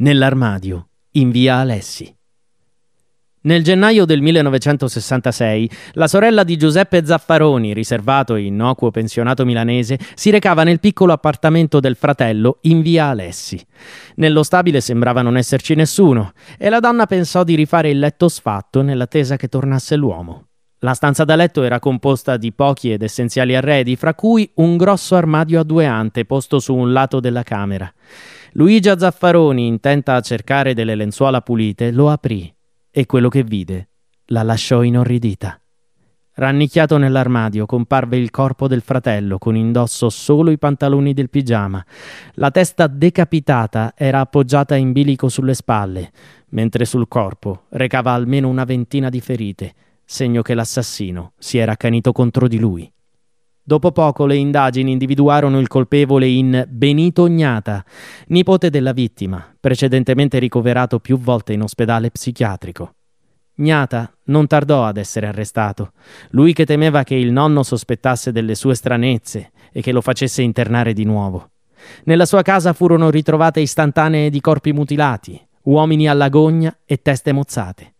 Nell'armadio, in via Alessi. Nel gennaio del 1966, la sorella di Giuseppe Zaffaroni, riservato e innocuo pensionato milanese, si recava nel piccolo appartamento del fratello in via Alessi. Nello stabile sembrava non esserci nessuno e la donna pensò di rifare il letto sfatto nell'attesa che tornasse l'uomo. La stanza da letto era composta di pochi ed essenziali arredi, fra cui un grosso armadio a due ante posto su un lato della camera. Luigia Zaffaroni, intenta a cercare delle lenzuola pulite, lo aprì e quello che vide la lasciò inorridita. Rannicchiato nell'armadio comparve il corpo del fratello con indosso solo i pantaloni del pigiama. La testa decapitata era appoggiata in bilico sulle spalle, mentre sul corpo recava almeno una ventina di ferite, segno che l'assassino si era accanito contro di lui. Dopo poco le indagini individuarono il colpevole in Benito Gnata, nipote della vittima, precedentemente ricoverato più volte in ospedale psichiatrico. Gnata non tardò ad essere arrestato, lui che temeva che il nonno sospettasse delle sue stranezze e che lo facesse internare di nuovo. Nella sua casa furono ritrovate istantanee di corpi mutilati, uomini alla gogna e teste mozzate.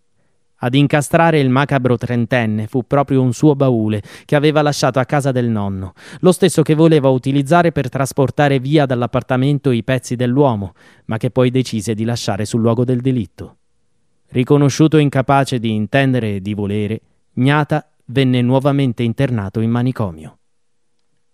Ad incastrare il macabro trentenne fu proprio un suo baule che aveva lasciato a casa del nonno, lo stesso che voleva utilizzare per trasportare via dall'appartamento i pezzi dell'uomo, ma che poi decise di lasciare sul luogo del delitto. Riconosciuto incapace di intendere e di volere, Gnata venne nuovamente internato in manicomio.